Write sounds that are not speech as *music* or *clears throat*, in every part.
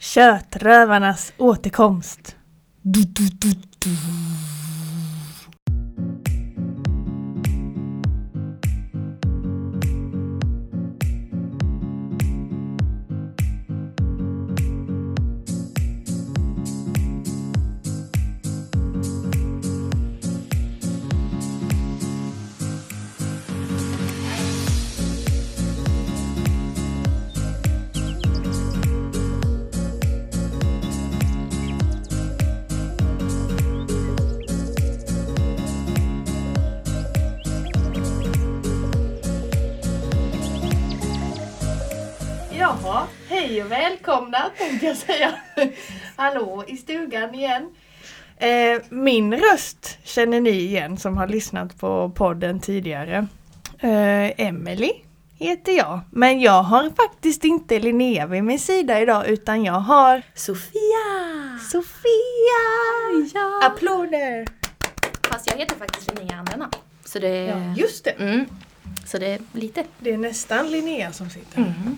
Kötrövarnas återkomst. Du, du, du, tänkte jag säga. Hallå i stugan igen. Eh, min röst känner ni igen som har lyssnat på podden tidigare. Eh, Emily heter jag. Men jag har faktiskt inte Linnea vid min sida idag utan jag har Sofia! Sofia! Ja. Applåder! Fast jag heter faktiskt Linnea andra namn. Så det, Ja, just det. mm, så det är lite. Det är nästan Linnea som sitter. Mm.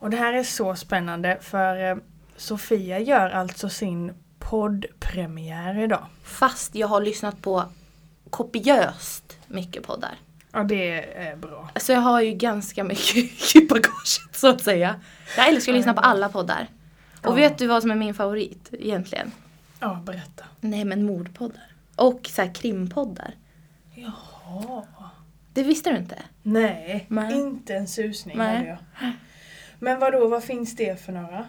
Och det här är så spännande för eh, Sofia gör alltså sin poddpremiär idag. Fast jag har lyssnat på kopiöst mycket poddar. Ja det är bra. Så jag har ju ganska mycket *laughs* i bagaget så att säga. Jag älskar att lyssna på alla poddar. Och Ja. vet du vad som är min favorit egentligen? Ja, berätta. Nej men mordpoddar. Och så här krimpoddar. Jaha. Det visste du inte? Nej, Nej. inte en susning Nej. hade jag. Men vad då, vad finns det för några?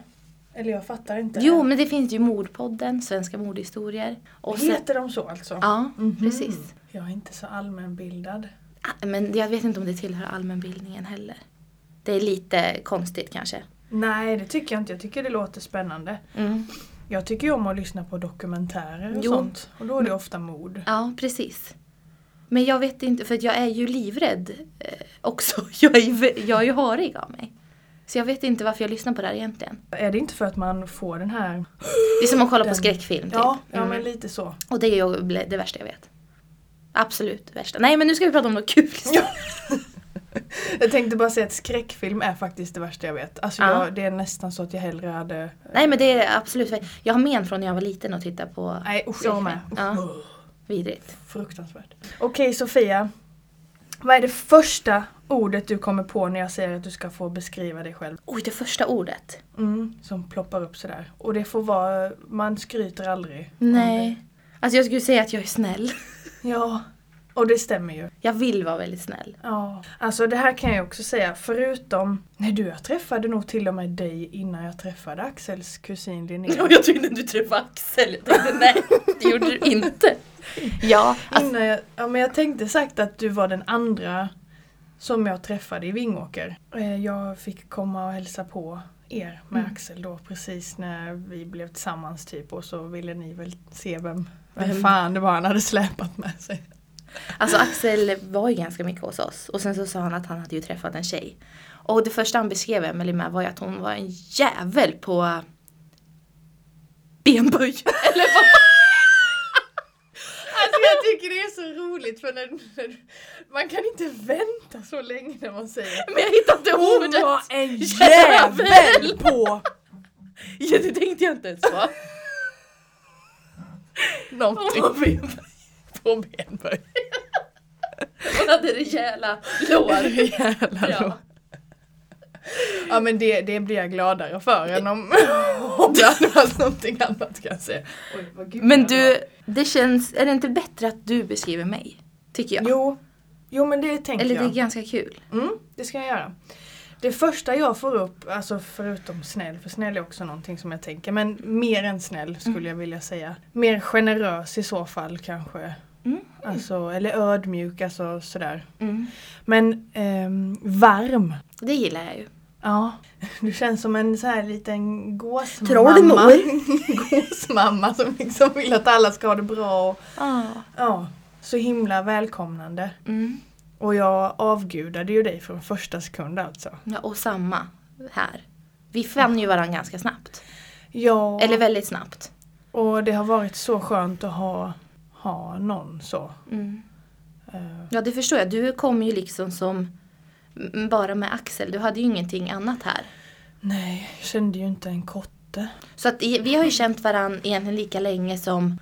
Eller jag fattar inte. Jo men det finns ju Mordpodden, Svenska mordhistorier. Och sen, Heter de så alltså? ja, Mhm. precis. Jag är inte så allmänbildad. Ah, Men jag vet inte om det tillhör allmänbildningen heller. Det är lite konstigt kanske. Nej, det tycker jag inte. Jag tycker det låter spännande. Mm. Jag tycker ju om att lyssna på dokumentärer och Jo. sånt. Och då är det ofta mord. Ja, precis. Men jag vet inte, för jag är ju livrädd eh, också. *laughs* Jag är, jag är ju harig av mig. Så jag vet inte varför jag lyssnar på det här egentligen. Är det inte för att man får den här... *gasps* Det är som att kolla Den- på skräckfilm typ. Ja, ja Mm. men lite så. Och det är ju det värsta jag vet. Absolut det värsta. Nej men nu ska vi prata om något kul *laughs* istället. Jag tänkte bara säga att skräckfilm är faktiskt det värsta jag vet. Alltså Ja. jag, det är nästan så att jag hellre hade... Nej men det är absolut Jag har men från när jag var liten och titta på Nej usch, jag med. Ja. Vidrigt. Fruktansvärt. Okej Sofia. Vad är det första ordet du kommer på när jag säger att du ska få beskriva dig själv? Oj, det första ordet. Mm, som ploppar upp sådär. Och det får vara, man skryter aldrig. Nej. Alltså jag skulle säga att jag är snäll. *laughs* Ja, och det stämmer ju. Jag vill vara väldigt snäll. Ja, alltså det här kan jag också säga, förutom... Nej du, jag träffade nog till och med dig innan jag träffade Axels kusin Linnea. *laughs* jag trodde du träffade Axel. Jag tänkte nej, det gjorde du inte. *laughs* Ja, alltså, Innan jag, ja, men jag tänkte sagt att du var den andra som jag träffade i Vingåker. Eh, Jag fick komma och hälsa på er med Mm. Axel då precis när vi blev tillsammans typ och så ville ni väl se vem, vem Vem? fan det var han hade släpat med sig. alltså Axel var ju ganska mycket hos oss. Och sen så sa han att han hade ju träffat en tjej. Och det första han beskrev Emelie med var ju att hon var en jävel på benböj. *laughs* Eller vad? Jag tycker det är så roligt för när, när, man kan inte vänta så länge när man säger Men jag hittade inte Hon ordet. var en Jävel! på *laughs* Ja, det tänkte jag inte ens på. *laughs* någonting. Hon. På benböj. *laughs* Hon hade rejäla lår. Jävlar Ja. då. Ja men det, det blir jag gladare för än om, *laughs* om det hade varit någonting annat kan jag säga. Oj, Men jag du, det känns, är det inte bättre att du beskriver mig? Tycker jag. Jo, jo men det tänker Eller det är jag. ganska kul. Mm, det ska jag göra. Det första jag får upp, alltså förutom snäll, för snäll är också någonting som jag tänker, men mer än snäll skulle Mm. jag vilja säga. Mer generös i så fall kanske. Mm. Alltså, eller ödmjuk, alltså sådär. Mm. Men ehm, varm. Det gillar jag ju. Ja, *laughs* du känns som en så här liten gåsmamma. Trollmor. *laughs* gåsmamma som liksom vill att alla ska ha det bra och Ah. ja, så himla välkomnande. Mm. Och jag avgudade ju dig från första sekund alltså. Ja, och samma här. Vi fann ju varandra ganska snabbt. Ja, Eller väldigt snabbt. och det har varit så skönt att ha, ha någon så. Mm. eh, Ja, det förstår jag. Du kom ju liksom som bara med Axel. Du hade ju ingenting annat här. nej, jag kände ju inte en kotte. Så att vi har ju känt varandra egentligen lika länge som,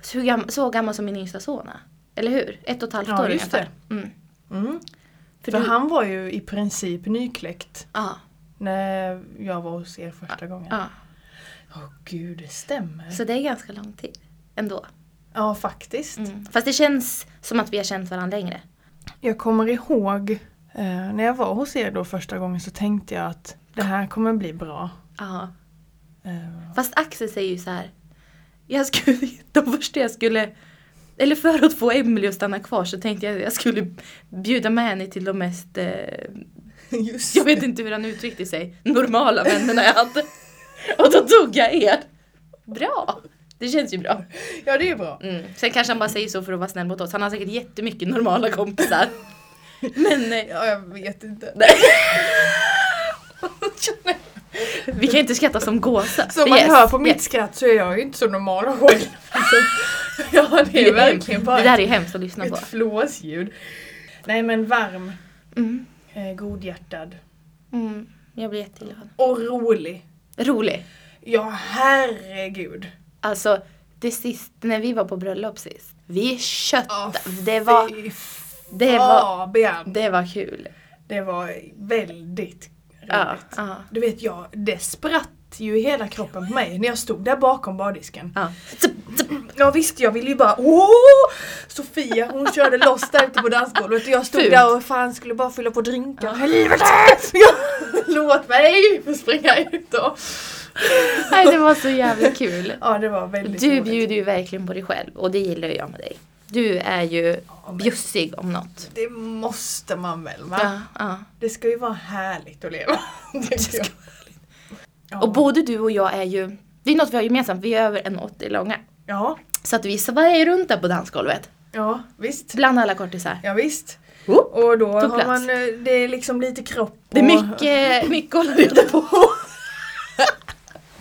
så, gammal som min yngsta son är. Eller hur? Ett och ett halvt Ja, år just ungefär. Mm. Mm. För, För du, han var ju i princip nykläckt ja, när jag var hos er första gången. ja. Åh gud, det stämmer. Så det är ganska lång tid ändå. Ja, faktiskt. Mm. Fast det känns som att vi har känt varandra längre. Jag kommer ihåg eh, när jag var hos er då första gången så tänkte jag att det här kommer bli bra. Ja. Eh, Fast Axel säger ju så här. Jag skulle, *laughs* de första jag skulle, eller för att få Emily att stanna kvar så tänkte jag att jag skulle bjuda med henne till de mest, eh, *laughs* jag vet inte hur han uttryckte sig, normala vännerna jag hade. *laughs* Och då tog jag er. Bra! Det känns ju bra. *laughs* Ja, det är bra. Mm. Sen kanske han bara säger så för att vara snäll mot oss. Han har säkert jättemycket normala kompisar. *laughs* Men eh, Ja, jag vet inte. *laughs* Vi kan inte skratta som gåsar. Som man Yes, hör på mitt yes. skratt så är jag ju inte så normal själv. Ja, det är verkligen bara Det där är hemskt att lyssna på. ett flåsljud. Nej men varm, Mm. eh, godhjärtad Mm. Jag blir jätteglad. och rolig. Rolig. Ja herregud. Alltså, det sist, när vi var på bröllop sist. Vi köttade. Ja, det, var, det, var, det var kul. Det var väldigt roligt. Ja, Du vet jag, det spratt ju i hela kroppen på mig när jag stod där bakom bardisken. ja. Ja visst, jag ville ju bara åh! Sofia hon körde loss där ute på dansgolvet och jag stod Fult. där och fan skulle bara fylla på drinkar. Ja. Helvete! *laughs* Låt mig få springa ut då. *laughs* Nej, det var så jävla kul. *laughs* Ja det var väldigt Du roligt. bjuder ju verkligen på dig själv och det gillar jag med dig. Du är ju men- bjussig om något. Det måste man väl va? Ja, ja. Det ska ju vara härligt att leva. *laughs* tänker jag. Ja. Och både du och jag är ju, det är något vi har gemensamt, vi är över 1,80 långa. ja, Så att vi svajar runt där på dansgolvet. ja visst. Bland alla kortisar. Ja, visst. Oh. Och då har plats. man, eh, det är liksom lite kropp och... Det är mycket, mycket att hålla reda på.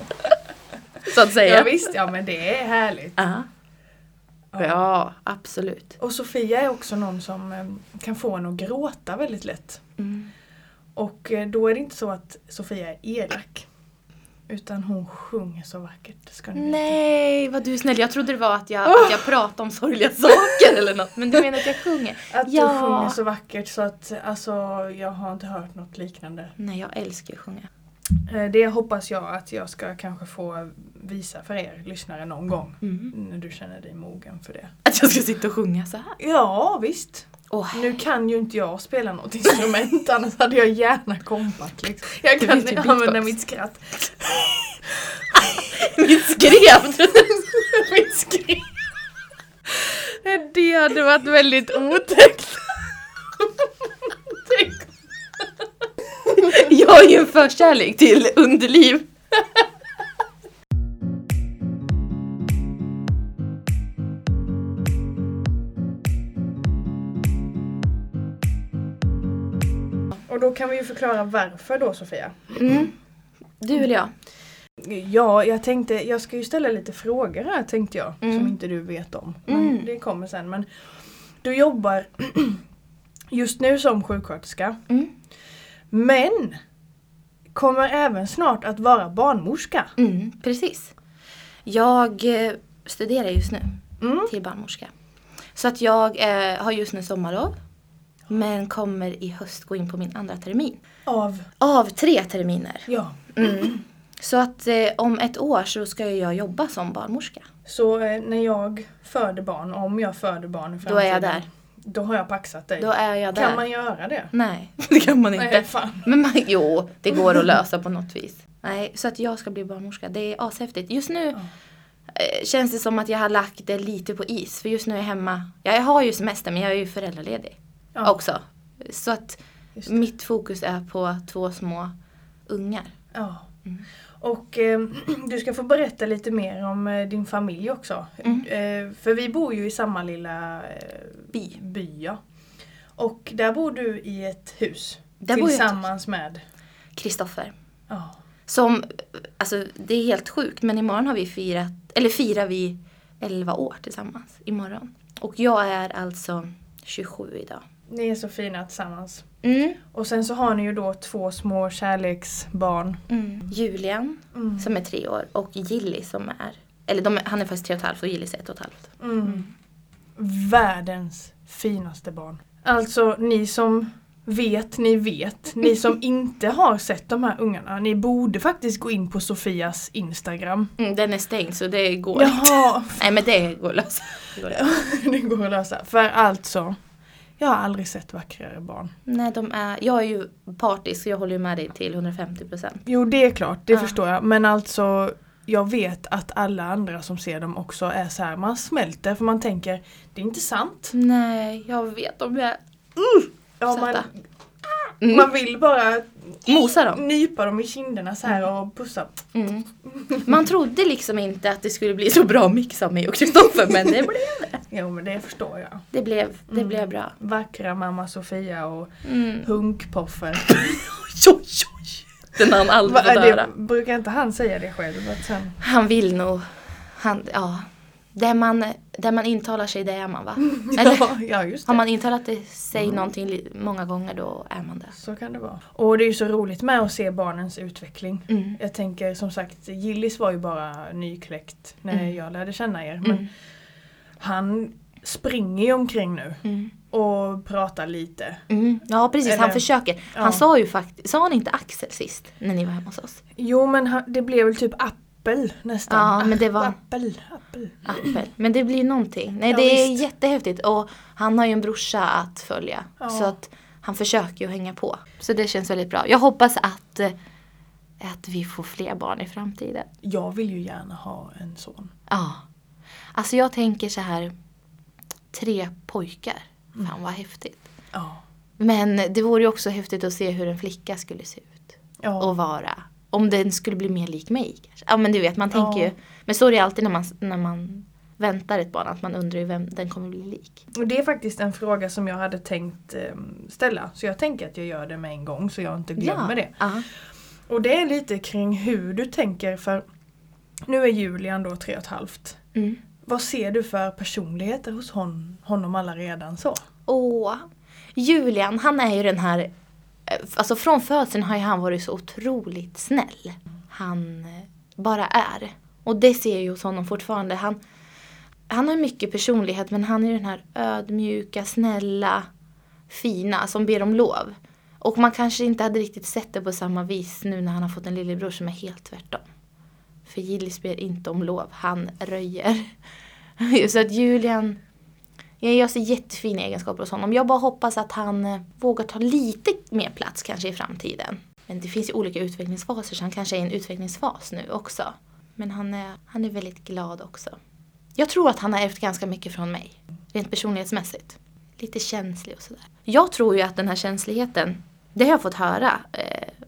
*laughs* Så att säga. Ja visst, ja men det är härligt. Ja. ja, absolut. Och Sofia är också någon som eh, kan få en att gråta väldigt lätt. Mm. Och eh, då är det inte så att Sofia är elak. Utan hon sjunger så vackert. Ska ni veta. Nej, vad du är snäll. Jag trodde det var att jag, att jag pratade om sorgliga saker eller något. Men du menar att jag sjunger? *laughs* Att Ja. du sjunger så vackert så att alltså, jag har inte hört något liknande. Nej, jag älskar att sjunga. Eh, Det hoppas jag att jag ska kanske få visa för er lyssnare någon gång. Mm. När du känner dig mogen för det. Att jag ska sitta och sjunga så här. Ja visst. Åh, Nu kan ju inte jag spela något instrument *laughs* annars hade jag gärna kompat. Liksom. Jag kan ju använda mitt skratt. *laughs* mitt skrev! *laughs* mitt skrev. Det hade varit väldigt otäckt. *laughs* Jag har ju en förkärlek till underliv. Och då kan vi ju förklara varför då Sofia. Mm. Du eller jag? Ja, jag tänkte, jag ska ju ställa lite frågor här tänkte jag. Mm. Som inte du vet om. Men Mm. Det kommer sen. Men du jobbar *clears throat* just nu som sjuksköterska. Mm. Men kommer även snart att vara barnmorska. Mm, precis. Jag eh, studerar just nu Mm. till barnmorska. Så att jag eh, har just nu sommarlov. Men kommer i höst gå in på min andra termin. Av, Av tre terminer. ja. Mm. Så att eh, om ett år så ska jag jobba som barnmorska. Så eh, när jag föder barn, om jag föder barn i Då framtiden. är jag där. Då har jag paxat dig. Då är jag där. Kan man göra det? Nej, *laughs* det kan man inte. Nej, fan. Men man, jo, det går att lösa på något vis. Nej, så att jag ska bli barnmorska. Det är ashäftigt. Just nu Ja. eh, känns det som att jag har lagt det lite på is. För just nu är jag hemma. Ja, jag har ju semester men jag är ju föräldraledig Ja, också. Så att mitt fokus är på två små ungar. Ja. Mm. Och eh, *clears throat* du ska få berätta lite mer om eh, din familj också. Mm. Eh, för vi bor ju i samma lilla eh, By. by ja. Och där bor du i ett hus. Där i ett tillsammans med... Kristoffer. Ja. Som, alltså det är helt sjukt men imorgon har vi firat, eller firar vi 11 år tillsammans imorgon. Och jag är alltså 27 idag. Ni är så fina tillsammans. Mm. Och sen så har ni ju då två små kärleksbarn. Mm. Julian Mm. som är tre år och Gilly som är, eller de, han är faktiskt tre och ett halvt och Gillis är ett och ett halvt. Mm. Världens finaste barn. Alltså ni som vet, ni vet. Ni som *laughs* inte har sett de här ungarna, ni borde faktiskt gå in på Sofias Instagram. Mm, den är stängd så det går inte. Jaha, Nej men. Det går att lösa. *laughs* det går att lösa. För alltså, jag har aldrig sett vackrare barn. Nej, de är, jag är ju partisk så jag håller ju med dig till 150 procent. Jo det är klart, det Ja. förstår jag. Men alltså jag vet att alla andra som ser dem också är så här, man smälter för man tänker det är inte sant. Nej, jag vet de är Ja, man. Mm. man vill bara Mosa dem. nypa dem i kinderna så här och pussa. Mm. Man trodde liksom inte att det skulle bli så bra mix av mig och Kristoffer men det blev det. Jo men det förstår jag. Det blev, det Mm. blev bra. Vackra mamma Sofia och Mm. hunkpoffer. *laughs* Oj, oj, oj. Den har han aldrig fått höra. brukar inte han säga det själv? Att sen, Han vill nog, han, ja. Där man, där man intalar sig det är man va? *laughs* Eller? ja, ja just Har det. man intalat sig någonting li- många gånger då är man det. Så kan det vara. Och det är ju så roligt med att se barnens utveckling. Mm. Jag tänker som sagt, Gillis var ju bara nykläckt när Mm. jag lärde känna er. Men Mm. han springer ju omkring nu Mm. och pratar lite. Mm. Ja precis, han Eller- försöker. Ja. Han sa ju faktiskt, sa han inte Axel sist när ni var hemma hos oss? Jo men han, det blev väl typ Appel nästan. Ja, men det var- Appel, Appel. Appel. Men det blir någonting. Nej Ja, det är visst. jättehäftigt och han har ju en brorsa att följa. Ja. Så att han försöker ju hänga på. Så det känns väldigt bra. Jag hoppas att, eh, att vi får fler barn i framtiden. Jag vill ju gärna ha en son. Ja. Alltså jag tänker så här. Tre pojkar. Fan vad häftigt. Ja. Men det vore ju också häftigt att se hur en flicka skulle se ut. Ja. Och vara. Om den skulle bli mer lik mig kanske. Ja men du vet man tänker Ja. ju. Men så är det alltid när man, när man väntar ett barn. Att man undrar ju vem den kommer bli lik. Och det är faktiskt en fråga som jag hade tänkt ehm, ställa. Så jag tänker att jag gör det med en gång så jag inte glömmer det. Ja. Och det är lite kring hur du tänker för nu är Julian då tre och ett halvt. Mm. Vad ser du för personligheter hos hon, honom alla redan så? Åh. Julian, han är ju den här... Eh, alltså från födseln har ju han varit så otroligt snäll. Han eh, bara är. Och det ser jag ju hos honom fortfarande. Han, han har mycket personlighet men han är den här ödmjuka, snälla, fina som ber om lov. Och man kanske inte hade riktigt sett det på samma vis nu när han har fått en lillebror som är helt tvärtom. För Gillis ber inte om lov, han röjer. *laughs* Så att Julian, jag ser jättefina egenskaper hos honom. Jag bara hoppas att han eh, vågar ta lite mer plats kanske i framtiden. Men det finns ju olika utvecklingsfaser så han kanske är i en utvecklingsfas nu också. Men han är, han är väldigt glad också. Jag tror att han har ärvt ganska mycket från mig. Rent personlighetsmässigt. Lite känslig och sådär. Jag tror ju att den här känsligheten, det har jag fått höra. Eh,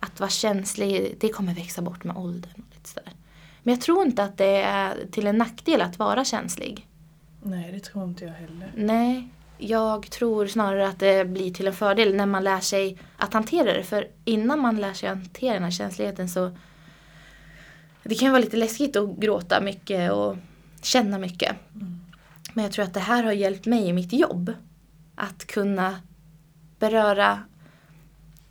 att vara känslig, det kommer växa bort med åldern. Och lite sådär. Men jag tror inte att det är till en nackdel att vara känslig. Nej det tror inte jag heller. Nej, jag tror snarare att det blir till en fördel när man lär sig att hantera det. För innan man lär sig att hantera den här känsligheten så det kan ju vara lite läskigt att gråta mycket och känna mycket. Men jag tror att det här har hjälpt mig i mitt jobb. Att kunna beröra,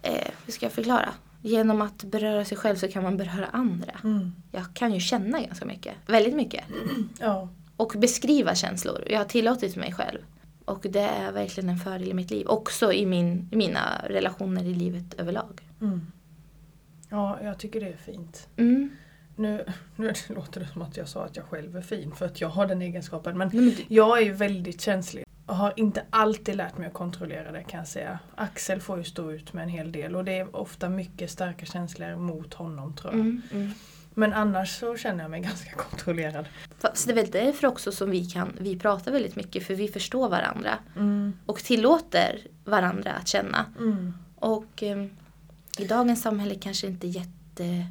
eh, hur ska jag förklara? Genom att beröra sig själv så kan man beröra andra. Mm. Jag kan ju känna ganska mycket, väldigt mycket Ja. Och beskriva känslor. Jag har tillåtit mig själv. Och det är verkligen en fördel i mitt liv. Också i, min, mina relationer i livet överlag. Mm. Ja, jag tycker det är fint. Mm. Nu, nu *laughs* låter det som att jag sa att jag själv är fin för att jag har den egenskapen. Men du- jag är ju väldigt känslig. Och har inte alltid lärt mig att kontrollera det kan jag säga. Axel får ju stå ut med en hel del och det är ofta mycket starka känslor mot honom tror jag. Mm, mm. Men annars så känner jag mig *laughs* ganska kontrollerad. Fast det är väl därför också som vi kan, vi pratar väldigt mycket för vi förstår varandra. Mm. Och tillåter varandra att känna. Mm. Och eh, i dagens samhälle kanske inte jätte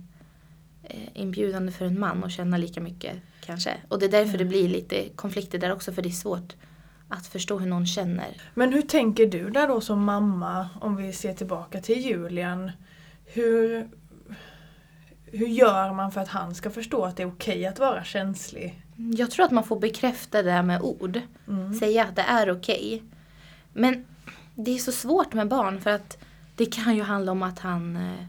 eh, inbjudande för en man att känna lika mycket kanske. Och det är därför det blir lite konflikter där också för det är svårt att förstå hur någon känner. Men hur tänker du där då som mamma om vi ser tillbaka till Julian? Hur, hur gör man för att han ska förstå att det är okej att vara känslig? Jag tror att man får bekräfta det med ord. Mm. Säga att det är okej. Men det är så svårt med barn för att det kan ju handla om att han eh,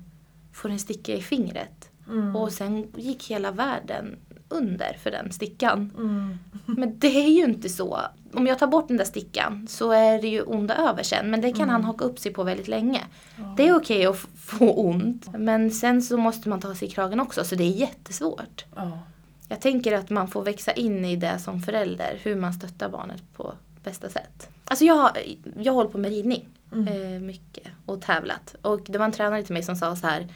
får en sticka i fingret. Mm. Och sen gick hela världen under för den stickan. Mm. Men det är ju inte så. Om jag tar bort den där stickan så är det ju onda över sen. Men det kan han haka upp sig på väldigt länge. Det är okej att f- få ont. Men sen så måste man ta sig i kragen också. Så det är jättesvårt. Ja. Jag tänker att man får växa in i det som förälder. Hur man stöttar barnet på bästa sätt. Alltså jag, jag håller på med ridning. Eh, mycket. Och tävlat. Och det var en tränare till mig som sa så här.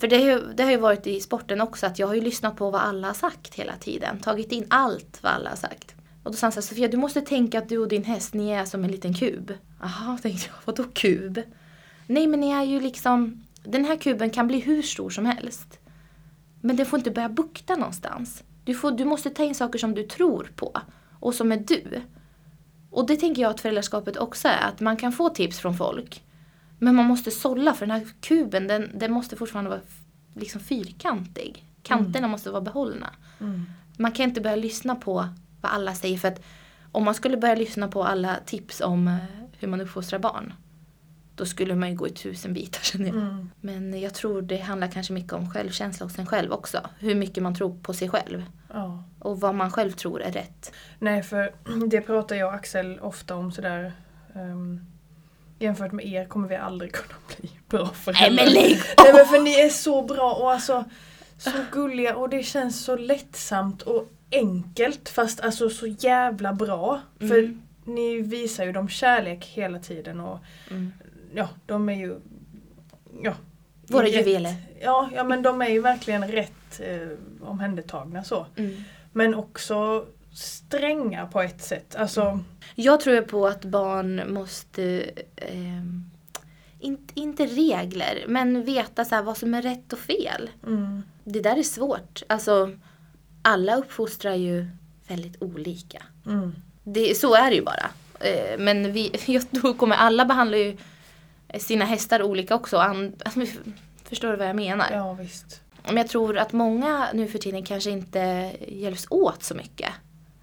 För det har, ju, det har ju varit i sporten också att jag har ju lyssnat på vad alla har sagt hela tiden. Tagit in allt vad alla har sagt. Och då sa han så här, Sofia du måste tänka att du och din häst, ni är som en liten kub. Jaha, *laughs* tänkte jag, vadå kub? Nej men ni är ju liksom, den här kuben kan bli hur stor som helst. Men den får inte börja bukta någonstans. Du, får, du måste ta in saker som du tror på och som är du. Och det tänker jag att föräldraskapet också är, att man kan få tips från folk. Men man måste sålla för den här kuben, den, den måste fortfarande vara liksom fyrkantig. Kanterna måste vara behållna. Mm. Man kan inte börja lyssna på vad alla säger för att om man skulle börja lyssna på alla tips om eh, hur man uppfostrar barn då skulle man ju gå i tusen bitar *laughs* känner jag. Mm. Men jag tror det handlar kanske mycket om självkänsla hos en själv också. Hur mycket man tror på sig själv. Ja. Och vad man själv tror är rätt. Nej, för *clears throat* det pratar jag och Axel ofta om sådär. Um, jämfört med er kommer vi aldrig *laughs* kunna bli bra föräldrar. Nej men lägg *laughs* Nej men för ni är så bra och alltså så gulliga och det känns så lättsamt och enkelt fast alltså så jävla bra. För Mm. ni visar ju dem kärlek hela tiden och Mm. ja, de är ju ja, Våra rätt- juveler. Ja, ja men de är ju verkligen rätt eh, omhändertagna så. Mm. Men också stränga på ett sätt. Alltså, Jag tror på att barn måste, ehm, inte, inte regler, men veta så vad som är rätt och fel. mm, Det där är svårt. Alltså, alla uppfostrar ju väldigt olika. mm, Det, så är det ju bara. Eh, Men vi, *laughs* jag tror kommer alla behandla ju sina hästar olika också. An, alltså, förstår du vad jag menar? ja visst. Men jag tror att många nu för tiden kanske inte hjälps åt så mycket.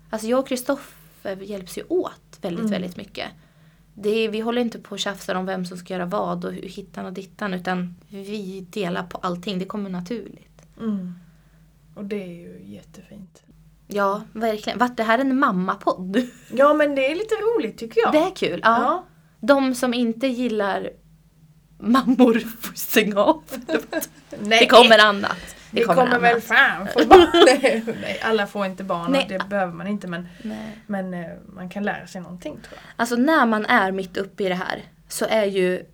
Alltså jag och Kristoffer hjälps ju åt väldigt, Mm. väldigt mycket. Det är, vi håller inte på och tjafsar om vem som ska göra vad och hittan och dittan utan vi delar på allting. Det kommer naturligt. Mm. Och det är ju jättefint. Ja, verkligen. Vart det här en mammapodd? Ja men det är lite roligt tycker jag. Det är kul. Ja. ja. De som inte gillar mammor får stänga av. *laughs* Nej, Det kommer annat. det kommer, annat. väl fram för barn. Nej, alla får inte barn Nej. och det behöver man inte men, Nej. men eh, man kan lära sig någonting tror jag. Alltså när man är mitt uppe i det här så är ju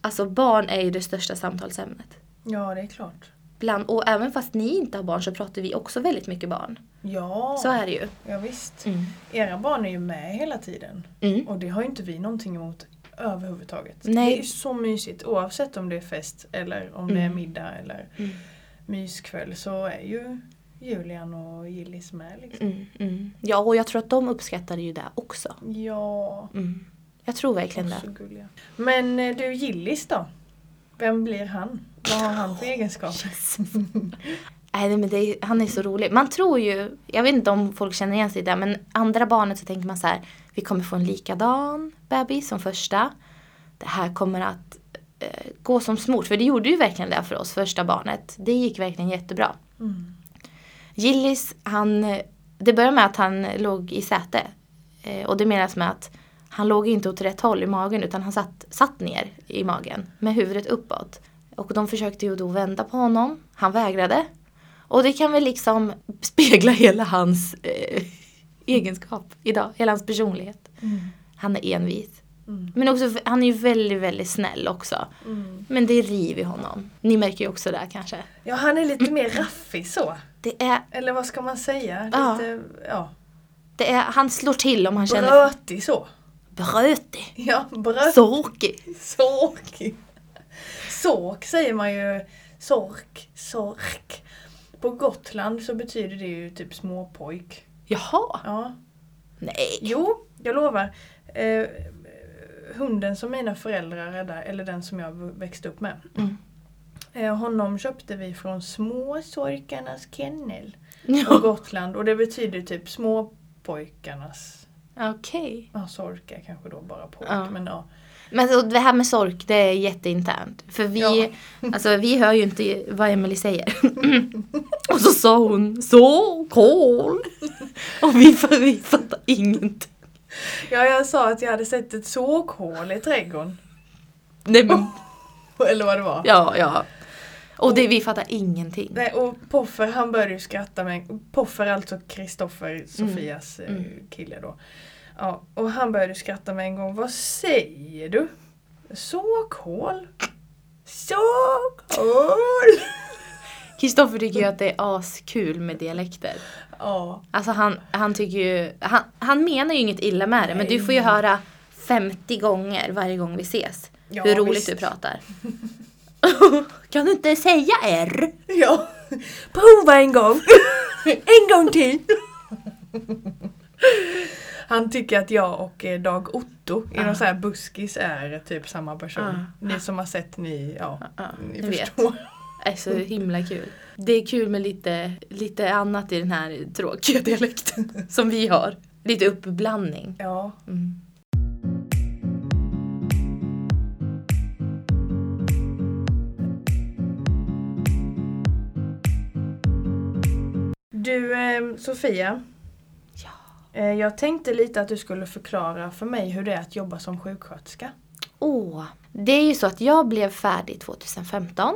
Alltså barn är ju det största samtalsämnet. Ja det är klart. Bland, och även fast ni inte har barn så pratar vi också väldigt mycket barn. Ja, Så är det ju. ja visst. Mm. Era barn är ju med hela tiden. Mm. Och det har ju inte vi någonting emot överhuvudtaget. Nej. Det är ju så mysigt oavsett om det är fest eller om det är Mm. middag eller Mm. myskväll så är ju Julian och Gillis med liksom. Mm. Mm. Ja, och jag tror att de uppskattar ju det också. Ja, Mm. Jag tror verkligen det. gulliga. Men eh, du Gillis då? Vem blir han? Vad har han för egenskaper? *laughs* Nej, men är, han är så rolig. Man tror ju, jag vet inte om folk känner igen sig i det, men andra barnet så tänker man så här, vi kommer få en likadan bebis som första. Det här kommer att eh, gå som smort, för det gjorde ju verkligen det för oss, första barnet. Det gick verkligen jättebra. Mm. Gillis, han, det började med att han låg i säte. Eh, och det menas med att han låg inte åt rätt håll i magen utan han satt, satt ner i magen med huvudet uppåt. Och de försökte ju då vända på honom. Han vägrade. Och det kan väl liksom spegla hela hans eh, egenskap idag, hela hans personlighet. Mm. Han är envis. Mm. Men också, han är ju väldigt, väldigt snäll också. Mm. Men det är riv i honom. Ni märker ju också det kanske. Ja, han är lite mer raffig så. Det är, Eller vad ska man säga? Ja. Lite, ja. det är, han slår till om han känner Brötig så. brötig. Ja, brötig. Sorkig. Sork. Sork säger man ju. Sork, sork. På Gotland så betyder det ju typ småpojk. Jaha. Ja. Nej. Jo, jag lovar. Eh, hunden som mina föräldrar räddade, eller den som jag växte upp med. Mm. Eh, honom köpte vi från Småsorkarnas kennel på Ja. Gotland och det betyder typ småpojkarnas Okej. Ja, sork är kanske då bara pojk. Ja. Men ja. Men så det här med sork, det är jätteinternt. För vi, Ja. alltså, vi hör ju inte vad Emily säger. *clears throat* Och så sa hon så kol. Och vi, vi fattar ingenting. ja, jag sa att jag hade sett ett såkhål i trädgården. Nej, men, *laughs* Eller vad det var. ja, ja. Och det, vi fattar ingenting. Nej, och Poffer han började ju skratta med Poffer alltså Kristoffer, Sofias eh, Mm. kille då. Ja, och han började skratta med en gång. Vad säger du? Såkhål? Såkhål? Kristoffer tycker ju att det är askul med dialekter. Ja. Alltså han, han tycker ju, han, han menar ju inget illa med det men du får ju höra 50 gånger varje gång vi ses. Ja, hur roligt visst. du pratar. *laughs* kan du inte säga R? Ja. Prova en gång. *laughs* en gång till. Han tycker att jag och eh, Dag Otto i någon sån här buskis är typ samma person. Ni som har sett ni, ja, ni ni vet. förstår. Det är så himla kul. Det är kul med lite, lite annat i den här tråkiga dialekten *laughs* som vi har. Lite uppblandning. Ja. Mm. Du eh, Sofia. Eh, jag tänkte lite att du skulle förklara för mig hur det är att jobba som sjuksköterska. Åh, det är ju så att jag blev färdig 2015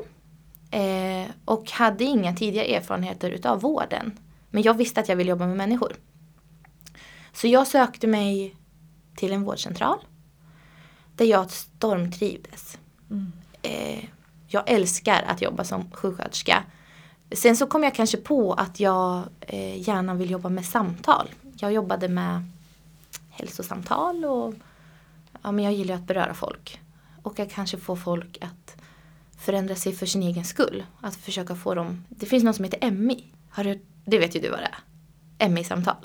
eh, och hade inga tidigare erfarenheter utav vården. Men jag visste att jag ville jobba med människor. Så jag sökte mig till en vårdcentral där jag stormtrivdes. Eh, jag älskar att jobba som sjuksköterska. Sen så kom jag kanske på att jag eh, gärna vill jobba med samtal. Jag jobbade med hälsosamtal och ja, men jag gillar ju att beröra folk. Och att kanske få folk att förändra sig för sin egen skull. Att försöka få dem... Det finns något som heter MI. Har du, det vet ju du vad det är. MI-samtal.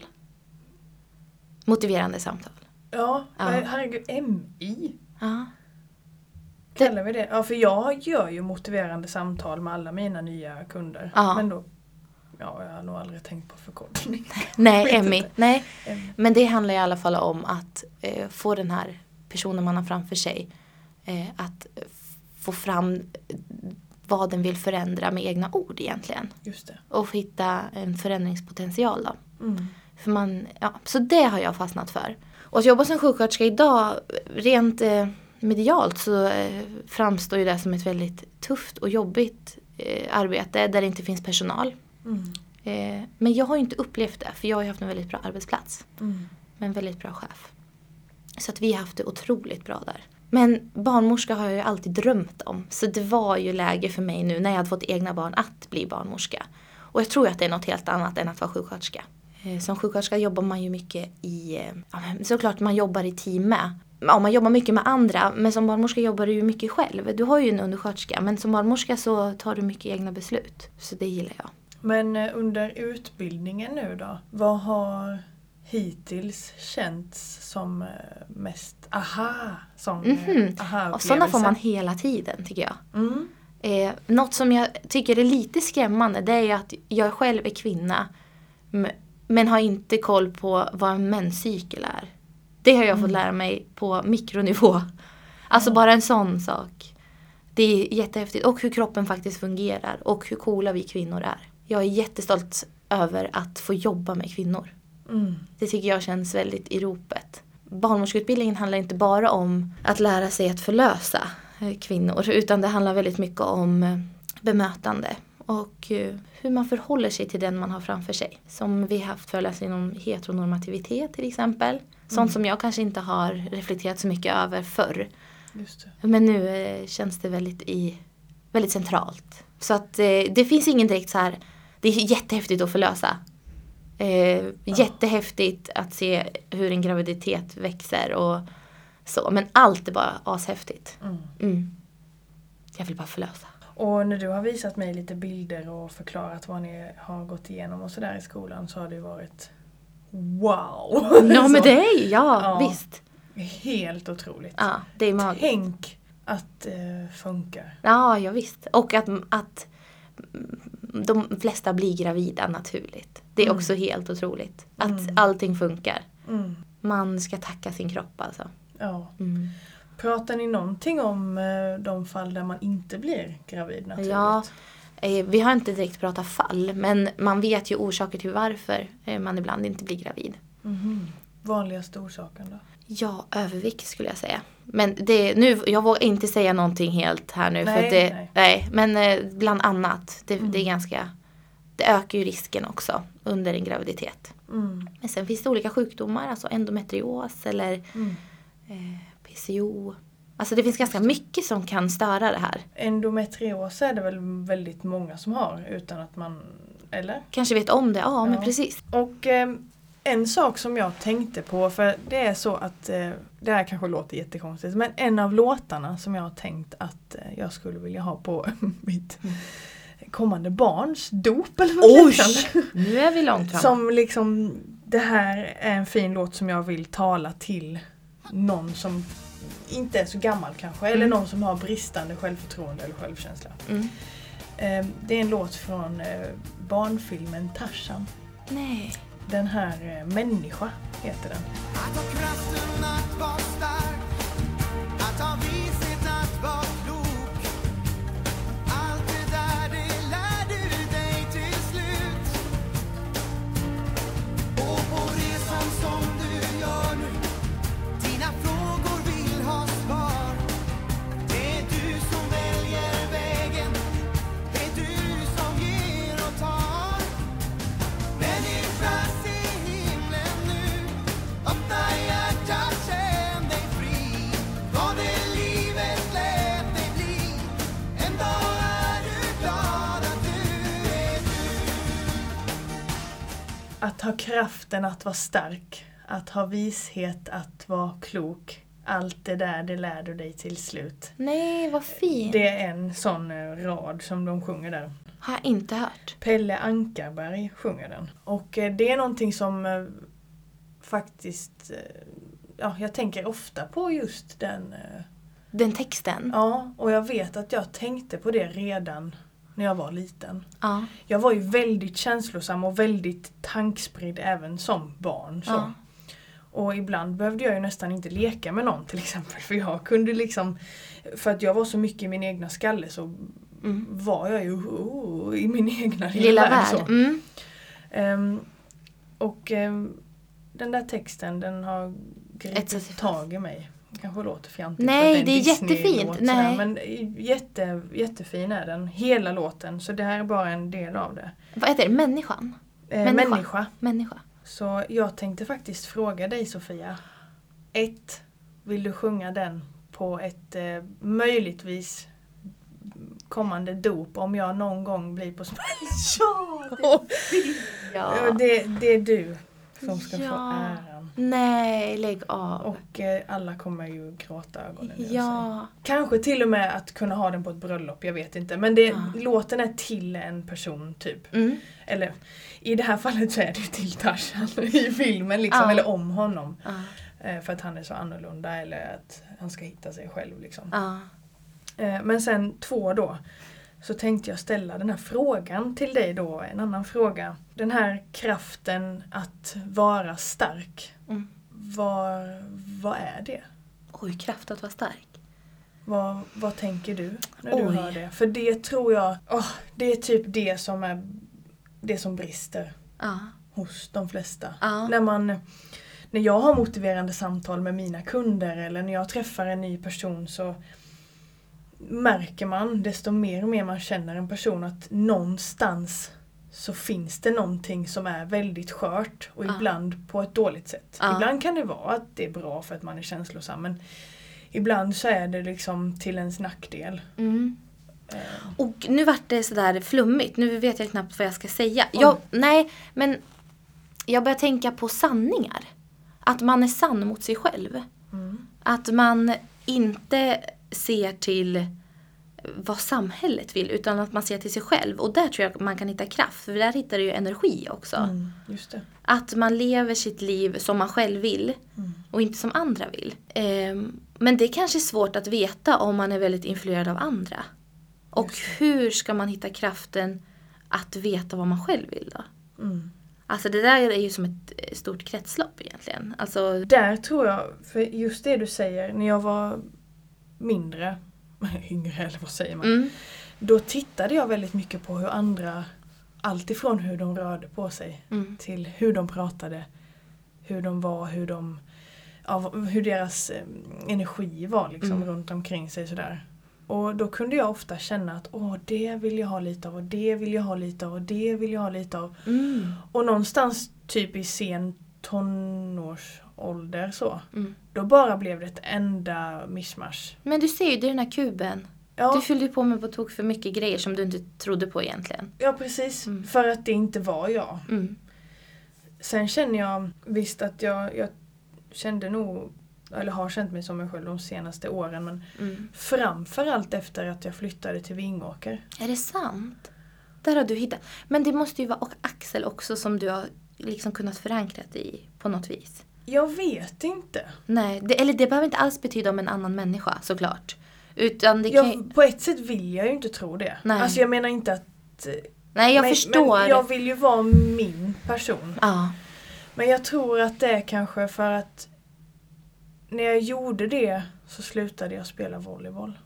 Motiverande samtal. Ja, Ja. her- herregud, MI? Ja. Kallar vi det? Ja, för jag gör ju motiverande samtal med alla mina nya kunder. Ja. Men då, ja, jag har nog aldrig tänkt på förkortning. *laughs* Nej, inte. Nej. Men det handlar i alla fall om att eh, få den här personen man har framför sig eh, att få fram vad den vill förändra med egna ord egentligen. Just det. Och hitta en förändringspotential då. Mm. För man, ja, så det har jag fastnat för. Och att jobba som sjuksköterska idag, rent eh, medialt så eh, framstår ju det som ett väldigt tufft och jobbigt eh, arbete där det inte finns personal. Mm. Eh, men jag har ju inte upplevt det för jag har ju haft en väldigt bra arbetsplats Mm. med en väldigt bra chef. Så att vi har haft det otroligt bra där. Men barnmorska har jag ju alltid drömt om. Så det var ju läge för mig nu när jag hade fått egna barn att bli barnmorska. Och jag tror att det är något helt annat än att vara sjuksköterska. Eh, Som sjuksköterska jobbar man ju mycket i, ja, såklart man jobbar i team med. Ja, man jobbar mycket med andra men som barnmorska jobbar du ju mycket själv. Du har ju en undersköterska men som barnmorska så tar du mycket egna beslut. Så det gillar jag. Men eh, under utbildningen nu då? Vad har hittills känts som eh, mest aha? Som Mhm. aha Och sådana får man hela tiden tycker jag. Mm. Eh, något som jag tycker är lite skrämmande det är att jag själv är kvinna men har inte koll på vad en menscykel är. Det har jag fått lära mig på mikronivå. Alltså bara en sån sak. Det är jättehäftigt. Och hur kroppen faktiskt fungerar och hur coola vi kvinnor är. Jag är jättestolt över att få jobba med kvinnor. Mm. Det tycker jag känns väldigt i ropet. Barnmorskeutbildningen handlar inte bara om att lära sig att förlösa eh, kvinnor utan det handlar väldigt mycket om eh, bemötande och eh, hur man förhåller sig till den man har framför sig. Som vi har haft föreläsningar inom heteronormativitet till exempel. Sånt som jag kanske inte har reflekterat så mycket över förr. Men nu känns det väldigt, i, väldigt centralt. Så att eh, det finns ingen direkt så här, det är jättehäftigt att förlösa. Eh, Jättehäftigt att se hur en graviditet växer och så. Men allt är bara ashäftigt. Mm. Mm. Jag vill bara förlösa. Och när du har visat mig lite bilder och förklarat vad ni har gått igenom och sådär i skolan så har det varit wow! Ja *laughs* Så med dig, ja, Ja. visst. Helt otroligt. Ja, det är magiskt. Tänk att det funkar. Ja, ja visst. Och att, att de flesta blir gravida naturligt. Det är Mm. också helt otroligt. Att Mm. allting funkar. Mm. Man ska tacka sin kropp alltså. Ja. Mm. Pratar ni någonting om eh, de fall där man inte blir gravid naturligt? Ja, eh, vi har inte direkt pratat fall men man vet ju orsaker till varför eh, man ibland inte blir gravid. Mhm. Vanligaste orsaken då? Ja, övervikt skulle jag säga. Men det, nu, jag vågar inte säga någonting helt här nu. Nej, för det, nej. nej. Men eh, bland annat. Det, det är Mm. ganska, det ökar ju risken också under en graviditet. Mm. Men sen finns det olika sjukdomar, alltså endometrios eller Mm. eh, PCO. Alltså det finns ganska mycket som kan störa det här. Endometrios är det väl väldigt många som har utan att man... Eller? Kanske vet om det, ja, men Ja. precis. Och eh, en sak som jag tänkte på, för det är så att eh, det här kanske låter jättekonstigt, men en av låtarna som jag har tänkt att eh, jag skulle vilja ha på *laughs* mitt kommande barns dop eller något Oj! liknande. Nu är vi långt fram. Som liksom, det här är en fin låt som jag vill tala till någon som inte är så gammal kanske, eller Mm. någon som har bristande självförtroende eller självkänsla. Mm. Eh, det är en låt från eh, barnfilmen Tarzan. Nej. Den här eh, Människa heter den. Ha kraften att vara stark. Att ha vishet att vara klok. Allt det där, det lär du dig till slut. Nej, vad fint. Det är en sån eh, rad som de sjunger där. Har jag inte hört. Pelle Ankarberg sjunger den. Och eh, det är någonting som eh, faktiskt, ja jag tänker ofta på just den. Den texten. Ja, och jag vet att jag tänkte på det redan när jag var liten. Ja. Jag var ju väldigt känslosam och väldigt tankspridd även som barn. Så. Ja. Och ibland behövde jag ju nästan inte leka med någon till exempel. För jag kunde liksom, för att jag var så mycket i min egna skalle så Mm. var jag ju oh, i min egna Lilla värld. Så. Mm. Ehm, och ehm, den där texten den har gripit tag i mig. Kanske låter fjantigt Nej, att det är jättefint. Nej. Men jätte, jättefin är den. Hela låten. Så det här är bara en del av det. Vad heter det? Människan? Eh, Människa. människa. Människa. Så jag tänkte faktiskt fråga dig Sofia. Ett, Vill du sjunga den på ett eh, möjligtvis kommande dop om jag någon gång blir på smäll? *laughs* Ja! Ja. det, det är du som ska få Ja. äran. Nej, lägg av. Och eh, alla kommer ju gråta ögonen ur sig. ja. Kanske till och med att kunna ha den på ett bröllop, jag vet inte. Men det, Ja. låten är till en person typ. Mm. Eller i det här fallet så är det ju till Tarzan i filmen liksom, Ja. eller om honom. Ja. Eh, För att han är så annorlunda eller att han ska hitta sig själv liksom. Ja. Eh, Men sen två då. Så tänkte jag ställa den här frågan till dig då, en annan fråga. Den här kraften att vara stark. Mm. Vad, vad är det? Oj, kraft att vara stark. Vad, vad tänker du när du Oj. hör det? För det tror jag, åh, det är typ det som är det som brister Ja. hos de flesta. Ja. När, man, när jag har motiverande samtal med mina kunder eller när jag träffar en ny person så märker man desto mer och mer man känner en person att någonstans så finns det någonting som är väldigt skört och Ja. ibland på ett dåligt sätt. Ja. Ibland kan det vara att det är bra för att man är känslosam men ibland så är det liksom till ens nackdel. Mm. Eh, Och nu vart det sådär flummigt. Nu vet jag knappt vad jag ska säga. Jag, nej, men jag börjar tänka på sanningar. Att man är sann mot sig själv. Mm. Att man inte ser till vad samhället vill utan att man ser till sig själv. Och där tror jag man kan hitta kraft. För där hittar du ju energi också. Mm, just det. Att man lever sitt liv som man själv vill Mm. och inte som andra vill. Ehm, men det är kanske svårt att veta om man är väldigt influerad av andra. Och hur ska man hitta kraften att veta vad man själv vill då? Mm. Alltså det där är ju som ett eh, stort kretslopp egentligen. Alltså, Där tror jag, för just det du säger, när jag var mindre, *laughs* yngre eller vad säger man? mm, Då tittade jag väldigt mycket på hur andra, alltifrån hur de rörde på sig mm, till hur de pratade, hur de var, hur de ja, hur deras eh, energi var liksom Mm. runt omkring sig sådär. Och då kunde jag ofta känna att åh det vill jag ha lite av och det vill jag ha lite av och det vill jag ha lite av. mm, Och någonstans typ i sen tonårsålder så. mm. Då bara blev det ett enda mischmasch. Men du ser ju, det är den här kuben. Ja, Du fyllde på med på tok för mycket grejer som du inte trodde på egentligen. ja precis. Mm. För att det inte var jag. Mm. Sen känner jag visst att jag, jag kände nog, eller har känt mig som mig själv de senaste åren men Mm. framförallt efter att jag flyttade till Vingåker. Är det sant? Där har du hittat. Men det måste ju vara och Axel också som du har liksom kunnat förankra dig i på något vis. Jag vet inte. Nej, det, eller det behöver inte alls betyda om en annan människa såklart. Utan det kan Jag, på ett sätt vill jag ju inte tro det. Nej. Alltså jag menar inte att... Nej, jag men, förstår. Men jag vill ju vara min person. Ja. Men jag tror att det är kanske för att när jag gjorde det så slutade jag spela volleyboll.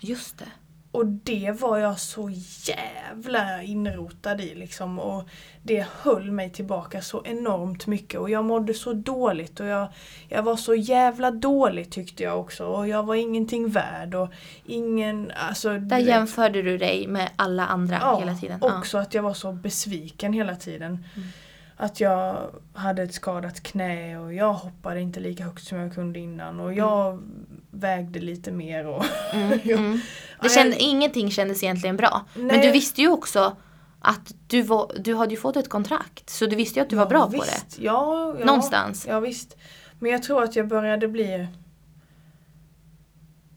Just det. Och det var jag så jävla inrotad i liksom. Och det höll mig tillbaka så enormt mycket. Och jag mådde så dåligt. Och jag, jag var så jävla dålig tyckte jag också. Och jag var ingenting värd. Och ingen, alltså... Där du vet- jämförde du dig med alla andra Ja, hela tiden. Ja. också att jag var så besviken hela tiden. Mm. Att jag hade ett skadat knä och jag hoppade inte lika högt som jag kunde innan. Och jag vägde lite mer. Och *laughs* Mm, Ja. mm. Ja, Det känd, ingenting kändes egentligen bra. Men Nej. du visste ju också att du, var, du hade ju fått ett kontrakt. Så du visste ju att du var bra på det. visst. Ja, ja, Någonstans. Ja visst. Men jag tror att jag började bli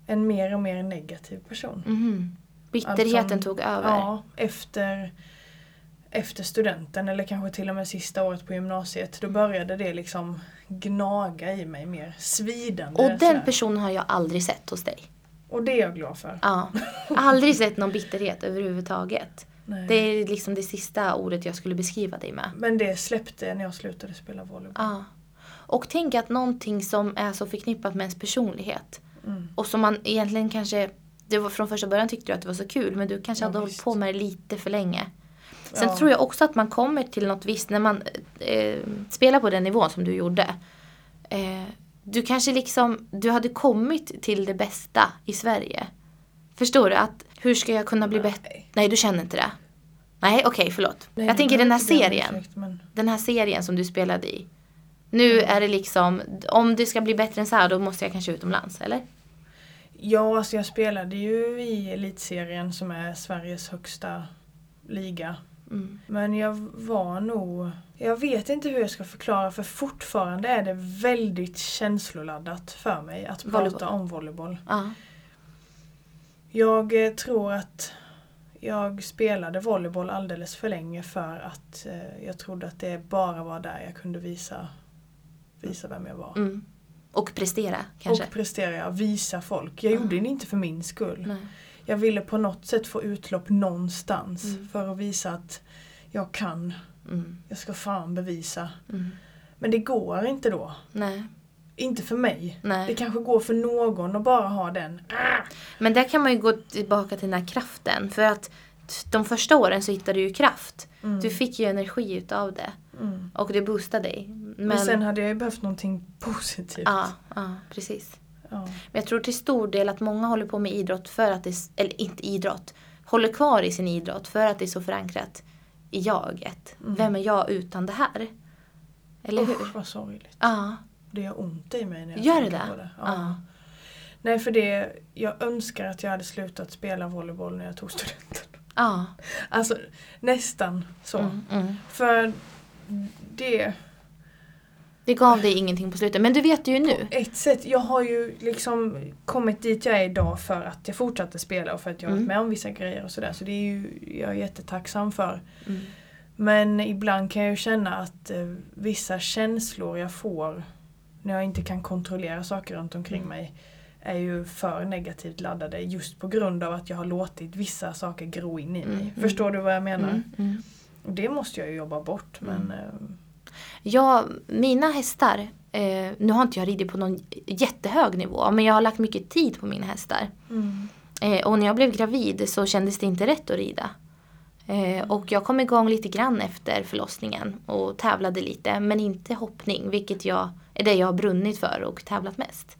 en mer och mer negativ person. Mhm. Bitterheten Alltså, tog över. Ja, efter, efter studenten eller kanske till och med sista året på gymnasiet. Då började det liksom gnaga i mig mer. Svidande. Och den sådär. personen har jag aldrig sett hos dig. och det är jag glad för. Ja. Aldrig sett någon bitterhet överhuvudtaget. Nej. Det är liksom det sista ordet jag skulle beskriva dig med. Men det släppte när jag slutade spela volleyboll. Ja. Och tänk att någonting som är så förknippat med ens personlighet Mm. och som man egentligen kanske, det var från första början tyckte du att det var så kul men du kanske Ja, hade hållit visst. på med det lite för länge. Sen Ja. tror jag också att man kommer till något visst när man eh, spelar på den nivån som du gjorde. Eh, du kanske liksom, du hade kommit till det bästa i Sverige. Förstår du? Att hur ska jag kunna bli bättre? Nej. Du känner inte det. Nej, okej, förlåt. Nej, jag tänker den här serien. ursäkt, men... Den här serien som du spelade i. Nu är det liksom, om det ska bli bättre än så här då måste jag kanske utomlands, eller? Ja, alltså jag spelade ju i elitserien som är Sveriges högsta liga. Mm. Men jag var nog... Jag vet inte hur jag ska förklara för fortfarande är det väldigt känsloladdat för mig att prata Volleyboll. om volleyboll. Ja. Jag eh, tror att jag spelade volleyboll alldeles för länge för att eh, jag trodde att det bara var där jag kunde visa, visa vem jag var. Mm. Och prestera kanske? Och prestera, jag, visa folk. Jag Ja. gjorde det inte för min skull. Nej. Jag ville på något sätt få utlopp någonstans Mm. för att visa att jag kan. Mm. Jag ska fan bevisa. Mm. Men det går inte då. Nej. Inte för mig. Det Nej. kanske går för någon att bara ha den. Men där kan man ju gå tillbaka till den här kraften. För att de första åren så hittade du ju kraft. Mm. Du fick ju energi utav det. Mm. Och det boostade dig. Men, Men, sen hade jag ju behövt någonting *laughs* positivt. Ja, ja, precis. Ja. Men jag tror till stor del att många håller på med idrott för att det, eller inte idrott, håller kvar i sin idrott för att det är så förankrat i jaget. Mm. Vem är jag utan det här? Eller hur? Usch vad sorgligt. Ja, Det gör ont i mig när jag Gör tänker det? på det. Ja. Ja. Nej för det, jag önskar att jag hade slutat spela volleyboll när jag tog studenten. ja. Alltså nästan så. Mm, mm. För det, Det gav dig ingenting på slutet. Men du vet ju nu. på ett sätt, jag har ju liksom kommit dit jag är idag för att jag fortsatte spela och för att jag Mm. varit med om vissa grejer och sådär. Så det är ju jag är jättetacksam för. Mm. Men ibland kan jag ju känna att eh, vissa känslor jag får när jag inte kan kontrollera saker runt omkring Mm. mig är ju för negativt laddade just på grund av att jag har låtit vissa saker gro in i mig. Mm, mm. Förstår du vad jag menar? Mm, mm. Det måste jag ju jobba bort men eh, Ja, mina hästar, eh, nu har inte jag ridit på någon jättehög nivå men jag har lagt mycket tid på mina hästar. Eh, och när jag blev gravid så kändes det inte rätt att rida. Eh, och jag kom igång lite grann efter förlossningen och tävlade lite men inte hoppning vilket jag, är det jag har brunnit för och tävlat mest.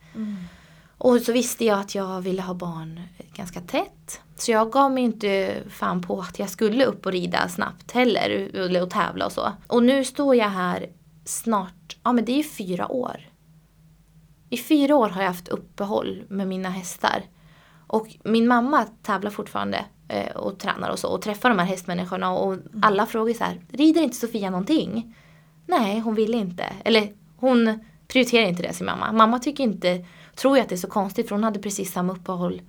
Och så visste jag att jag ville ha barn ganska tätt. Så jag gav mig inte fan på att jag skulle upp och rida snabbt heller. Eller och tävla och så. Och nu står jag här snart, ja men det är ju fyra år. I fyra år har jag haft uppehåll med mina hästar. Och min mamma tävlar fortfarande eh, och tränar och så och träffar de här hästmänniskorna och alla frågar så här, rider inte Sofia någonting? Nej, hon vill inte. Eller hon prioriterar inte det sin mamma. Mamma tycker inte, tror jag att det är så konstigt för hon hade precis samma uppehåll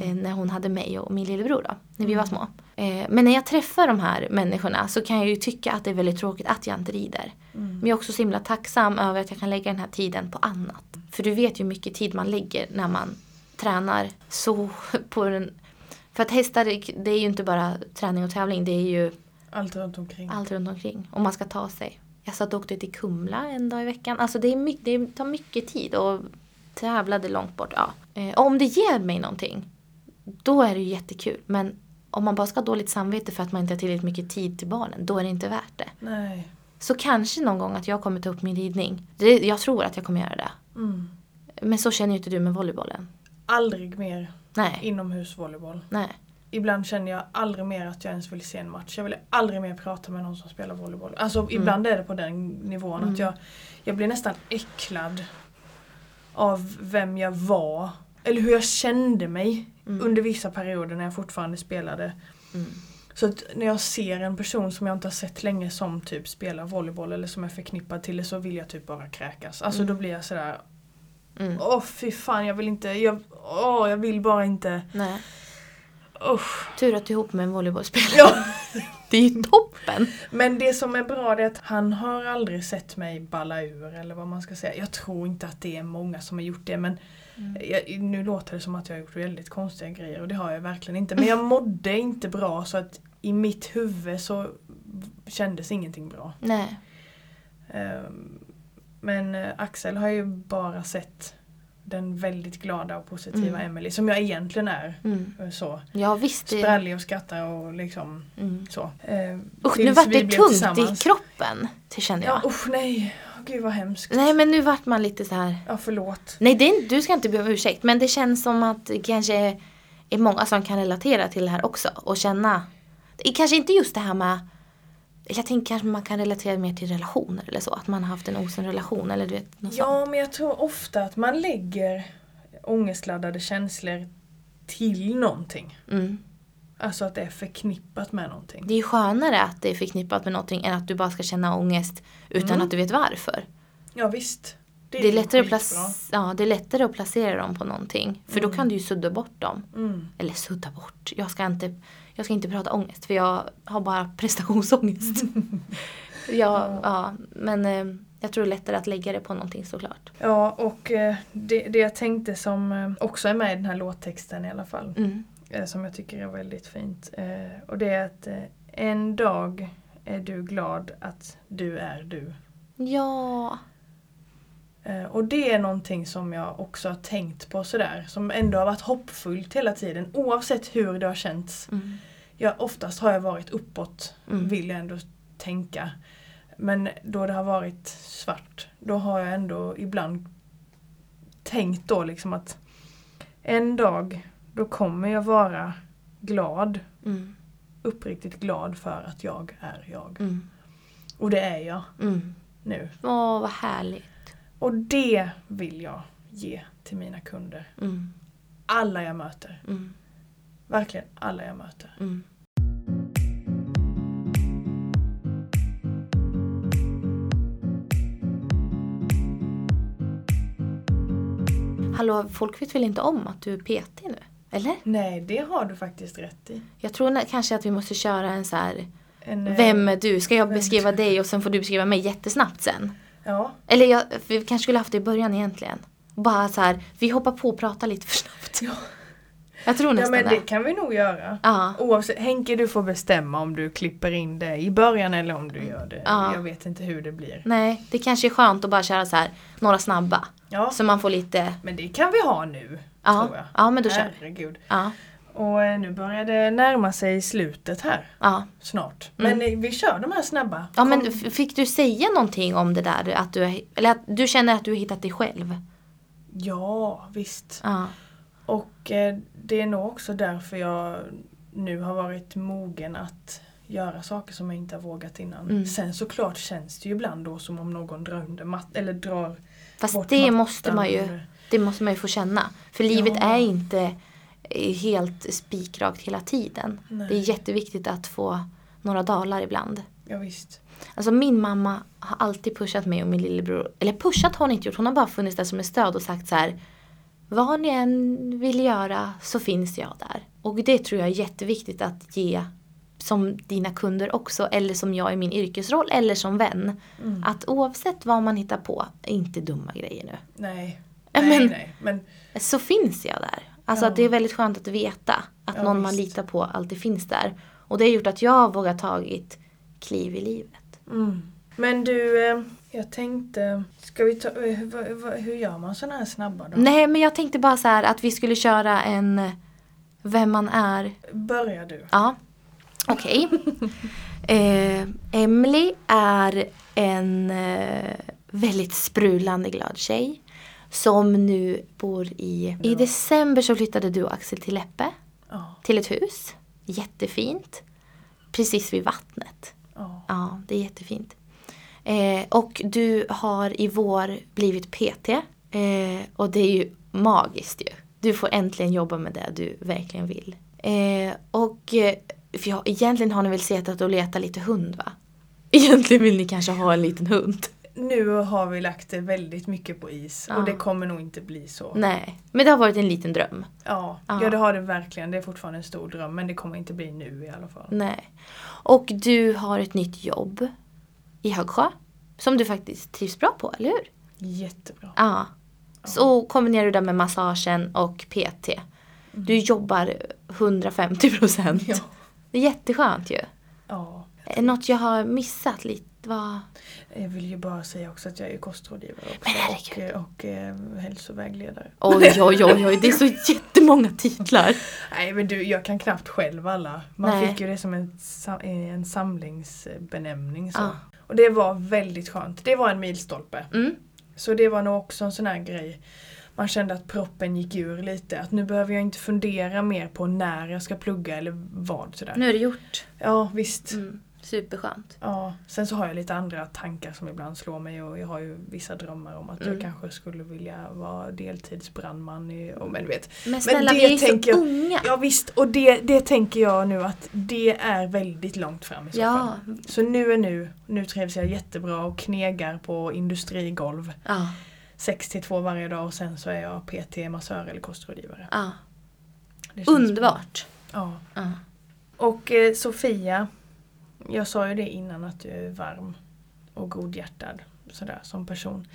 eh, när hon hade mig och min lillebror då, när vi var små. Eh, men när jag träffar de här människorna så kan jag ju tycka att det är väldigt tråkigt att jag inte rider. Men jag är också så himla tacksam över att jag kan lägga den här tiden på annat. För du vet ju hur mycket tid man lägger när man tränar så *laughs* på den. För att hästar, det är ju inte bara träning och tävling, det är ju allt runt omkring. allt runt omkring. Och man ska ta sig. Jag satt och åkte till Kumla en dag i veckan. Alltså det, är mycket, det tar mycket tid och tävlade långt bort. Ja. Eh, om det ger mig någonting, då är det ju jättekul. Men om man bara ska ha dåligt samvete för att man inte har tillräckligt mycket tid till barnen, då är det inte värt det. Nej. Så kanske någon gång att jag kommer ta upp min ridning. Det, jag tror att jag kommer göra det. Mm. Men så känner ju inte du med volleybollen. Aldrig mer Nej, inomhusvolleyboll. nej. Ibland känner jag aldrig mer att jag ens vill se en match. Jag vill aldrig mer prata med någon som spelar volleyboll. Alltså ibland är det på den nivån att jag, jag blir nästan äcklad av vem jag var. Eller hur jag kände mig under vissa perioder när jag fortfarande spelade. Mm. Så att när jag ser en person som jag inte har sett länge som typ spelar volleyboll eller som är förknippad till det så vill jag typ bara kräkas. Alltså då blir jag sådär Mm. Åh fy fan jag vill inte, jag, åh, jag vill bara inte. nej. Usch. Tur att du är ihop med en volleybollspelare. Ja. *laughs* Det är ju toppen! Men det som är bra är att han har aldrig sett mig balla ur eller vad man ska säga. Jag tror inte att det är många som har gjort det men jag, nu låter det som att jag har gjort väldigt konstiga grejer och det har jag verkligen inte. Men jag *laughs* mådde inte bra så att i mitt huvud så kändes ingenting bra. Nej. Ehm, Men eh, Axel har ju bara sett den väldigt glada och positiva Mm. Emily som jag egentligen är. Mm. eh, Så. Ja visst. Sprallig och skrattar och liksom Mm. så. Eh, Usch, nu vart det tungt i kroppen. Det kände jag. Ja usch nej, gud vad hemskt. Nej men nu vart man lite så här. Ja förlåt. Nej det är, du ska inte be om ursäkt men det känns som att det kanske är många som kan relatera till det här också och känna. Kanske inte just det här med jag tänker kanske man kan relatera mer till relationer eller så. Att man har haft en osund relation eller du vet. Något sånt. Ja men jag tror ofta att man lägger ångestladdade känslor till någonting. Mm. Alltså att det är förknippat med någonting. Det är ju skönare att det är förknippat med någonting än att du bara ska känna ångest utan Mm. att du vet varför. Ja visst. Det är, lättare att skitbra. plac- ja, det är lättare att placera dem på någonting. För då kan du ju sudda bort dem. Mm. Eller sudda bort. Jag ska inte, jag ska inte prata ångest för jag har bara prestationsångest. *laughs* ja, ja, men eh, jag tror det är lättare att lägga det på någonting såklart. Ja och eh, det, det jag tänkte som eh, också är med i den här låttexten i alla fall. Mm. eh, Som jag tycker är väldigt fint. Och det är att en dag är du glad att du är du. Ja. Eh, Och det är någonting som jag också har tänkt på sådär. Som ändå har varit hoppfullt hela tiden. Oavsett hur det har känts. Mm. Jag, oftast har jag varit uppåt, Mm. vill jag ändå tänka. Men då det har varit svart, då har jag ändå ibland tänkt då liksom att en dag, då kommer jag vara glad, Mm. uppriktigt glad för att jag är jag. Mm. Och det är jag Mm. nu. Åh, vad härligt. Och det vill jag ge till mina kunder. Mm. Alla jag möter. Mm. Verkligen alla jag möter. Mm. Hallå, folk vet väl inte om att du är PT nu? Eller? Nej, det har du faktiskt rätt i. Jag tror kanske att vi måste köra en så här En, eh, Vem är du? Ska jag beskriva dig och sen får du beskriva mig jättesnabbt sen? Ja, Eller jag, vi kanske skulle haft det i början egentligen. Bara så här, vi hoppar på och pratar lite för snabbt. Ja. Jag tror Ja nästan men det. det kan vi nog göra. Ja. Oavsett, Henke du får bestämma om du klipper in det i början eller om du gör det. Ja. Jag vet inte hur det blir. Nej, det kanske är skönt att bara köra så här några snabba. Ja, Så man får lite... men det kan vi ha nu. Ja, tror jag. ja men då kör vi. Herregud. Ja, Och eh, nu börjar det närma sig slutet här. ja. Snart. Men eh, vi kör de här snabba. Mm. ja men Kom- fick du säga någonting om det där? Att du, eller att du känner att du har hittat dig själv? Ja, visst. Ja. Och eh, det är nog också därför jag nu har varit mogen att göra saker som jag inte har vågat innan. Mm. Sen såklart känns det ju ibland då som om någon drar under mat- eller drar Fast bort det mattan måste man ju, det måste man ju få känna. För livet Ja. är inte helt spikrakt hela tiden. Nej. Det är jätteviktigt att få några dalar ibland. Ja, visst. Alltså min mamma har alltid pushat mig och min lillebror. Eller pushat har hon inte gjort. Hon har bara funnits där som ett stöd och sagt så här. Vad ni än vill göra så finns jag där. Och det tror jag är jätteviktigt att ge som dina kunder också. Eller som jag i min yrkesroll. Eller som vän. Mm. Att oavsett vad man hittar på. Inte dumma grejer nu. Nej. Ja, nej, men- nej. Men Så finns jag där. Alltså att det är väldigt skönt att veta. Att Ja, någon man visst. litar på alltid finns där. Och det har gjort att jag har vågat tagit kliv i livet. Mm. Men du, eh, jag tänkte, ska vi ta, eh, hur gör man sådana här snabba då? Nej men jag tänkte bara så här att vi skulle köra en Vem man är. Börja du. Ja, okej. *laughs* eh, Emily är en eh, väldigt sprudlande glad tjej. Som nu bor i... I december så flyttade du och Axel till Läppe. Ja, Till ett hus. Jättefint. Precis vid vattnet. ja. Ja, det är jättefint. Eh, och du har i vår blivit PT. Eh, och det är ju magiskt ju. Du får äntligen jobba med det du verkligen vill. Eh, och eh, för jag, egentligen har ni väl sett och letat lite hund va? *laughs* Egentligen vill ni kanske ha en liten hund. Nu har vi lagt det väldigt mycket på is Ja. och det kommer nog inte bli så. Nej, men det har varit en liten dröm. Ja, Ja. ja, det har det verkligen. Det är fortfarande en stor dröm men det kommer inte bli nu i alla fall. Nej. Och du har ett nytt jobb i Högsjö. Som du faktiskt trivs bra på, eller hur? Jättebra. Ja. Så kombinerar du det med massagen och PT. Du jobbar 150 procent. Ja. Det är jätteskönt ju. ja. Något jag har missat lite? Vad? Jag vill ju bara säga också att jag är kostrådgivare också och, herregud. och, och eh, hälsovägledare. Oj, oj, oj, oj, det är så *laughs* jättemånga titlar. Nej men du, jag kan knappt själv alla. Man Nej. fick ju det som en, en samlingsbenämning. Så. Ja. Och det var väldigt skönt. Det var en milstolpe. Mm. Så det var nog också en sån här grej. Man kände att proppen gick ur lite. Att nu behöver jag inte fundera mer på när jag ska plugga eller vad sådär. Nu är det gjort. Ja visst. Mm. Superskönt. Ja, sen så har jag lite andra tankar som ibland slår mig och jag har ju vissa drömmar om att Mm. jag kanske skulle vilja vara deltidsbrandman i, och, men vet. Men snälla, det vi är så tänker jag- unga. Ja visst, och det, det tänker jag nu att det är väldigt långt fram i så Ja. fall. Så nu är nu, nu trivs jag jättebra och knegar på industrigolv. Ja. 6 till 2 varje dag och sen så är jag PT, massör eller kostrådgivare. ja. Underbart. bra. Ja. Ja. Och eh, Sofia, jag sa ju det innan att du är varm och godhjärtad sådär som person.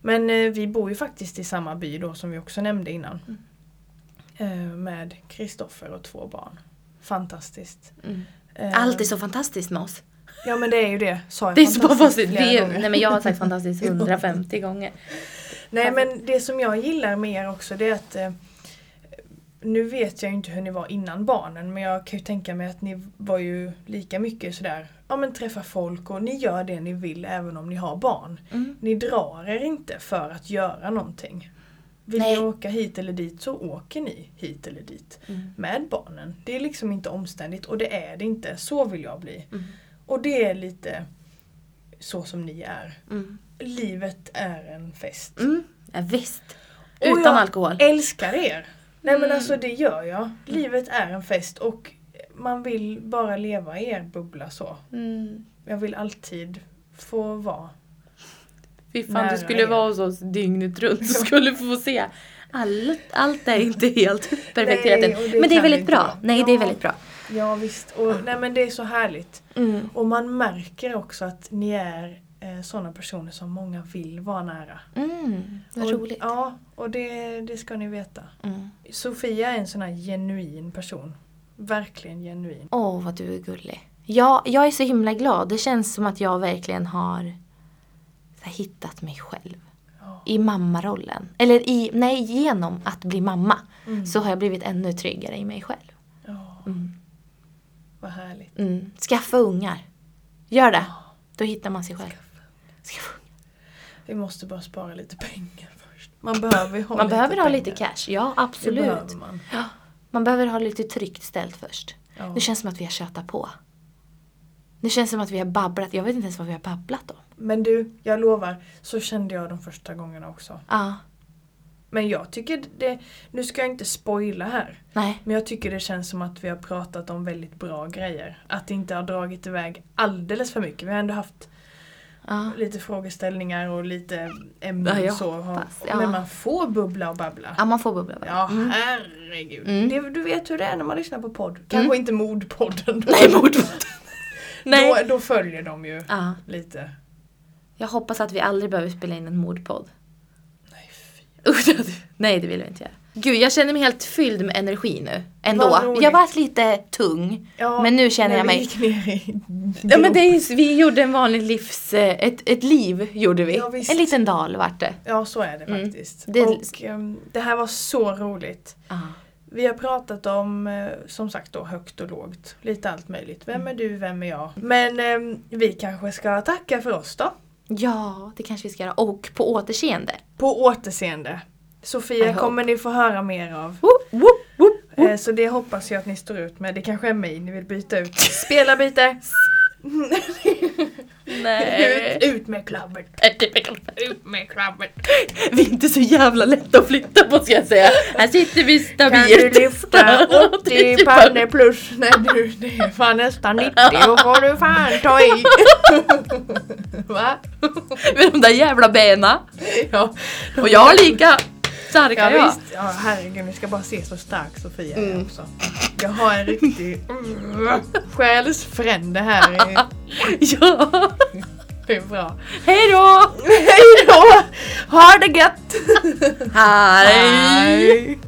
Men eh, vi bor ju faktiskt i samma by då som vi också nämnde innan. Mm. Eh, med Kristoffer och två barn. Fantastiskt. Mm. Eh, Allt är så fantastiskt med oss. Ja men det är ju det, sa jag Det är så fantastiskt Det är, nej men jag har sagt *laughs* fantastiskt 150 gånger. Nej men det som jag gillar med er också det är att eh, Nu vet jag ju inte hur ni var innan barnen men jag kan ju tänka mig att ni var ju lika mycket sådär Ja men träffa folk och ni gör det ni vill även om ni har barn. Mm. Ni drar er inte för att göra någonting. Vill Nej. ni åka hit eller dit så åker ni hit eller dit. Mm. Med barnen. Det är liksom inte omständigt och det är det inte. Så vill jag bli. Mm. Och det är lite så som ni är. Mm. Livet är en fest. Mm. Visst. Och Utan jag alkohol. älskar er. Nej men Mm. alltså det gör jag. Livet är en fest och man vill bara leva i er bubbla så. Mm. Jag vill alltid få vara. Fy fan, du skulle er. vara hos oss dygnet runt. Du skulle få se. Allt, allt är inte helt perfekt Nej, det Men det är väldigt bra. vara. Nej, det är Ja. väldigt bra. Ja visst. Och, nej men det är så härligt. Mm. Och man märker också att ni är eh, sådana personer som många vill vara nära. Mm, vad och, roligt. Ja, och det, det ska ni veta. Mm. Sofia är en sån här genuin person. Verkligen genuin. Åh, vad du är gullig. Ja, jag är så himla glad. Det känns som att jag verkligen har hittat mig själv. Ja. I mammarollen. Eller i, nej, genom att bli mamma. Mm. Så har jag blivit ännu tryggare i mig själv. Ja, Mm. vad härligt. Mm. Skaffa ungar. Gör det. Då hittar man sig själv. Skaffa *laughs* ungar. Vi måste bara spara lite pengar först. Man behöver ju ha Man lite behöver ha pengar. lite cash. Ja, Det absolut. behöver man. Man behöver ha lite tryggt ställt först. Ja. Det känns som att vi har tjötat på. Det känns som att vi har babblat. Jag vet inte ens vad vi har babblat om. Men du, jag lovar, så kände jag de första gångerna också. Ja, Men jag tycker det, nu ska jag inte spoila här. nej. Men jag tycker det känns som att vi har pratat om väldigt bra grejer. Att det inte har dragit iväg alldeles för mycket. Vi har ändå haft Ja. lite frågeställningar och lite ämnen Ja, så. hoppas, ja. Men man får bubbla och babbla. ja, man får bubbla. va? Ja, Mm. herregud. Mm. Det, du vet hur det är när man lyssnar på podd. Kanske inte mordpodden. Då. Nej, mord. *laughs* Nej. Då, då följer de ju Ja. lite. Jag hoppas att vi aldrig behöver spela in en mordpodd. Nej, fy. *laughs* Nej, det vill vi inte göra. Gud, jag känner mig helt fylld med energi nu. Ändå. Jag varit lite tung. Ja, Men nu känner jag mig- *laughs* Ja, men det är, vi gjorde en vanlig livs... eh, Ett, ett liv gjorde vi. Ja, en liten dal vart det. Ja, så är det Mm. faktiskt. Det- Och ehm, det här var så roligt. Ja. Vi har pratat om, eh, som sagt då, högt och lågt. Lite allt möjligt. Vem är du, vem är jag? Men ehm, vi kanske ska tacka för oss då. ja, det kanske vi ska göra. Och på återseende. På återseende. Sofia kommer ni få höra mer av. Woop, woop, woop, Eh, Så det hoppas jag att ni står ut med. Det kanske är mig ni vill byta ut. Spelarbyte! *laughs* Nej. ut, ut med klubbet! Ut med klubbet! Vi är inte så jävla lätta att flytta på ska jag säga. Här sitter vi Kan du stabilt. lyfta *laughs* 80 pannor plus? Nej du, det är fan nästan 90. Då får du fan ta i. *laughs* Va? Med de där jävla benen. Ja, Och jag har lika starka ja jag. visst. Ja herregud, ni ska bara se så stark Sofia är Mm. också. Jag har en riktig *laughs* själsfrände här. *laughs* Ja. Det är bra. Hej då! *laughs* Hej då! Ha det gött! Hej.